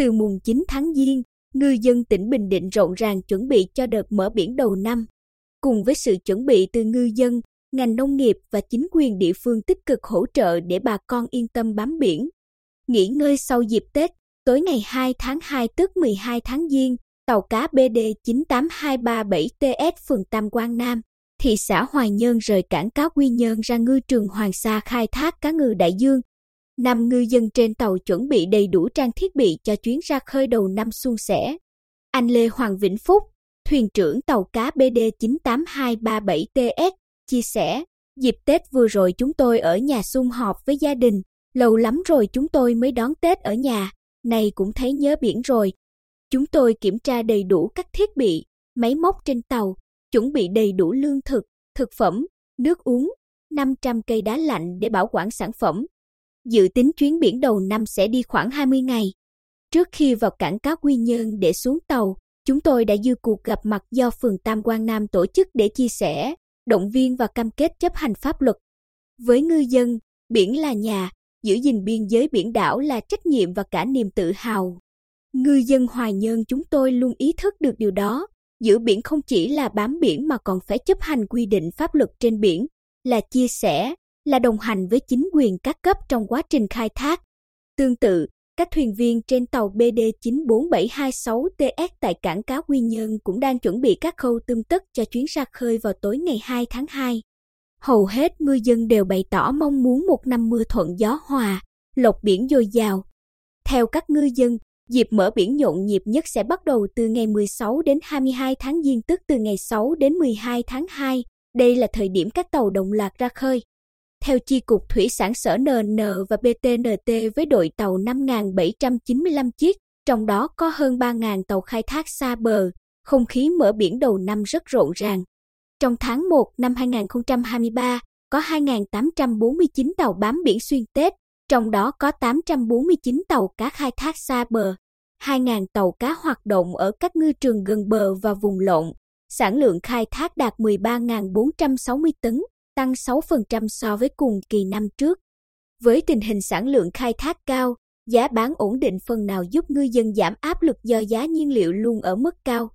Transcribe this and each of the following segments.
từ mùng 9 tháng Giêng, ngư dân tỉnh Bình Định rộn ràng chuẩn bị cho đợt mở biển đầu năm. Cùng với sự chuẩn bị từ ngư dân, ngành nông nghiệp và chính quyền địa phương tích cực hỗ trợ để bà con yên tâm bám biển. Nghỉ ngơi sau dịp Tết, tối ngày 2 tháng 2 tức 12 tháng Giêng, tàu cá BD 98237TS phường Tam Quan Nam, thị xã Hoài Nhơn rời cảng cá Quy Nhơn ra ngư trường Hoàng Sa khai thác cá ngừ đại dương. Năm ngư dân trên tàu chuẩn bị đầy đủ trang thiết bị cho chuyến ra khơi đầu năm suôn sẻ. Anh Lê Hoàng Vĩnh Phúc, thuyền trưởng tàu cá BD 98237TS, chia sẻ, dịp Tết vừa rồi chúng tôi ở nhà sum họp với gia đình, lâu lắm rồi chúng tôi mới đón Tết ở nhà, này cũng thấy nhớ biển rồi. Chúng tôi kiểm tra đầy đủ các thiết bị, máy móc trên tàu, chuẩn bị đầy đủ lương thực, thực phẩm, nước uống, 500 cây đá lạnh để bảo quản sản phẩm. Dự tính chuyến biển đầu năm sẽ đi khoảng 20 ngày. Trước khi vào cảng cá Quy Nhơn để xuống tàu, chúng tôi đã dư cuộc gặp mặt do phường Tam Quan Nam tổ chức để chia sẻ, động viên và cam kết chấp hành pháp luật. Với ngư dân, biển là nhà, giữ gìn biên giới biển đảo là trách nhiệm và cả niềm tự hào. Ngư dân Hoài Nhơn chúng tôi luôn ý thức được điều đó, giữ biển không chỉ là bám biển mà còn phải chấp hành quy định pháp luật trên biển, là chia sẻ, là đồng hành với chính quyền các cấp trong quá trình khai thác. Tương tự, các thuyền viên trên tàu BD 94726TS tại cảng cá Quy Nhơn cũng đang chuẩn bị các khâu tương tất cho chuyến ra khơi vào tối ngày 2 tháng 2. Hầu hết ngư dân đều bày tỏ mong muốn một năm mưa thuận gió hòa, lộc biển dồi dào. Theo các ngư dân, dịp mở biển nhộn nhịp nhất sẽ bắt đầu từ ngày 16 đến 22 tháng Giêng tức từ ngày 6 đến 12 tháng 2. Đây là thời điểm các tàu đồng loạt ra khơi. Theo Chi cục Thủy sản Sở NN và BTNT với đội tàu 5.795 chiếc, trong đó có hơn 3.000 tàu khai thác xa bờ, không khí mở biển đầu năm rất rộn ràng. Trong tháng 1 năm 2023, có 2.849 tàu bám biển xuyên Tết, trong đó có 849 tàu cá khai thác xa bờ, 2.000 tàu cá hoạt động ở các ngư trường gần bờ và vùng lộn. Sản lượng khai thác đạt 13.460 tấn, tăng 6% so với cùng kỳ năm trước. Với tình hình sản lượng khai thác cao, giá bán ổn định phần nào giúp ngư dân giảm áp lực do giá nhiên liệu luôn ở mức cao.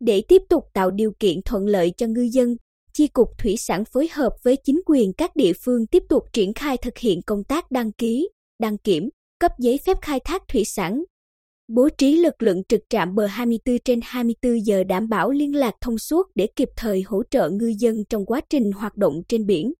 Để tiếp tục tạo điều kiện thuận lợi cho ngư dân, Chi cục Thủy sản phối hợp với chính quyền các địa phương tiếp tục triển khai thực hiện công tác đăng ký, đăng kiểm, cấp giấy phép khai thác thủy sản. Bố trí lực lượng trực trạm bờ 24 trên 24 giờ đảm bảo liên lạc thông suốt để kịp thời hỗ trợ ngư dân trong quá trình hoạt động trên biển.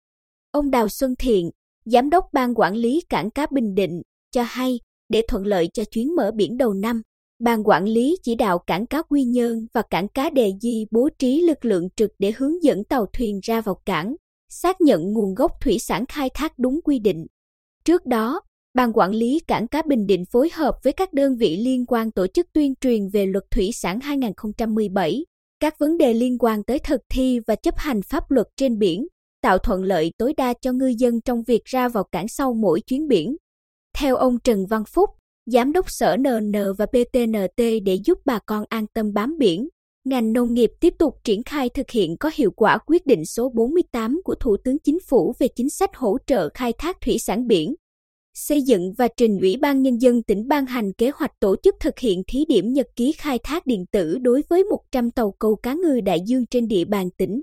Ông Đào Xuân Thiện, Giám đốc Ban Quản lý Cảng Cá Bình Định, cho hay để thuận lợi cho chuyến mở biển đầu năm, Ban quản lý chỉ đạo cảng cá Quy Nhơn và cảng cá Đề Di bố trí lực lượng trực để hướng dẫn tàu thuyền ra vào cảng, xác nhận nguồn gốc thủy sản khai thác đúng quy định. Trước đó, Ban quản lý cảng cá Bình Định phối hợp với các đơn vị liên quan tổ chức tuyên truyền về luật thủy sản 2017, các vấn đề liên quan tới thực thi và chấp hành pháp luật trên biển, tạo thuận lợi tối đa cho ngư dân trong việc ra vào cảng sau mỗi chuyến biển. Theo ông Trần Văn Phúc, Giám đốc Sở NN và PTNT để giúp bà con an tâm bám biển. Ngành nông nghiệp tiếp tục triển khai thực hiện có hiệu quả quyết định số 48 của Thủ tướng Chính phủ về chính sách hỗ trợ khai thác thủy sản biển. Xây dựng và trình Ủy ban Nhân dân tỉnh ban hành kế hoạch tổ chức thực hiện thí điểm nhật ký khai thác điện tử đối với 100 tàu câu cá ngừ đại dương trên địa bàn tỉnh.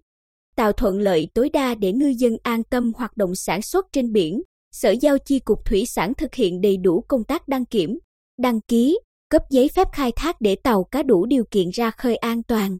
Tạo thuận lợi tối đa để ngư dân an tâm hoạt động sản xuất trên biển. Sở Giao chi Cục Thủy sản thực hiện đầy đủ công tác đăng kiểm, đăng ký, cấp giấy phép khai thác để tàu cá đủ điều kiện ra khơi an toàn.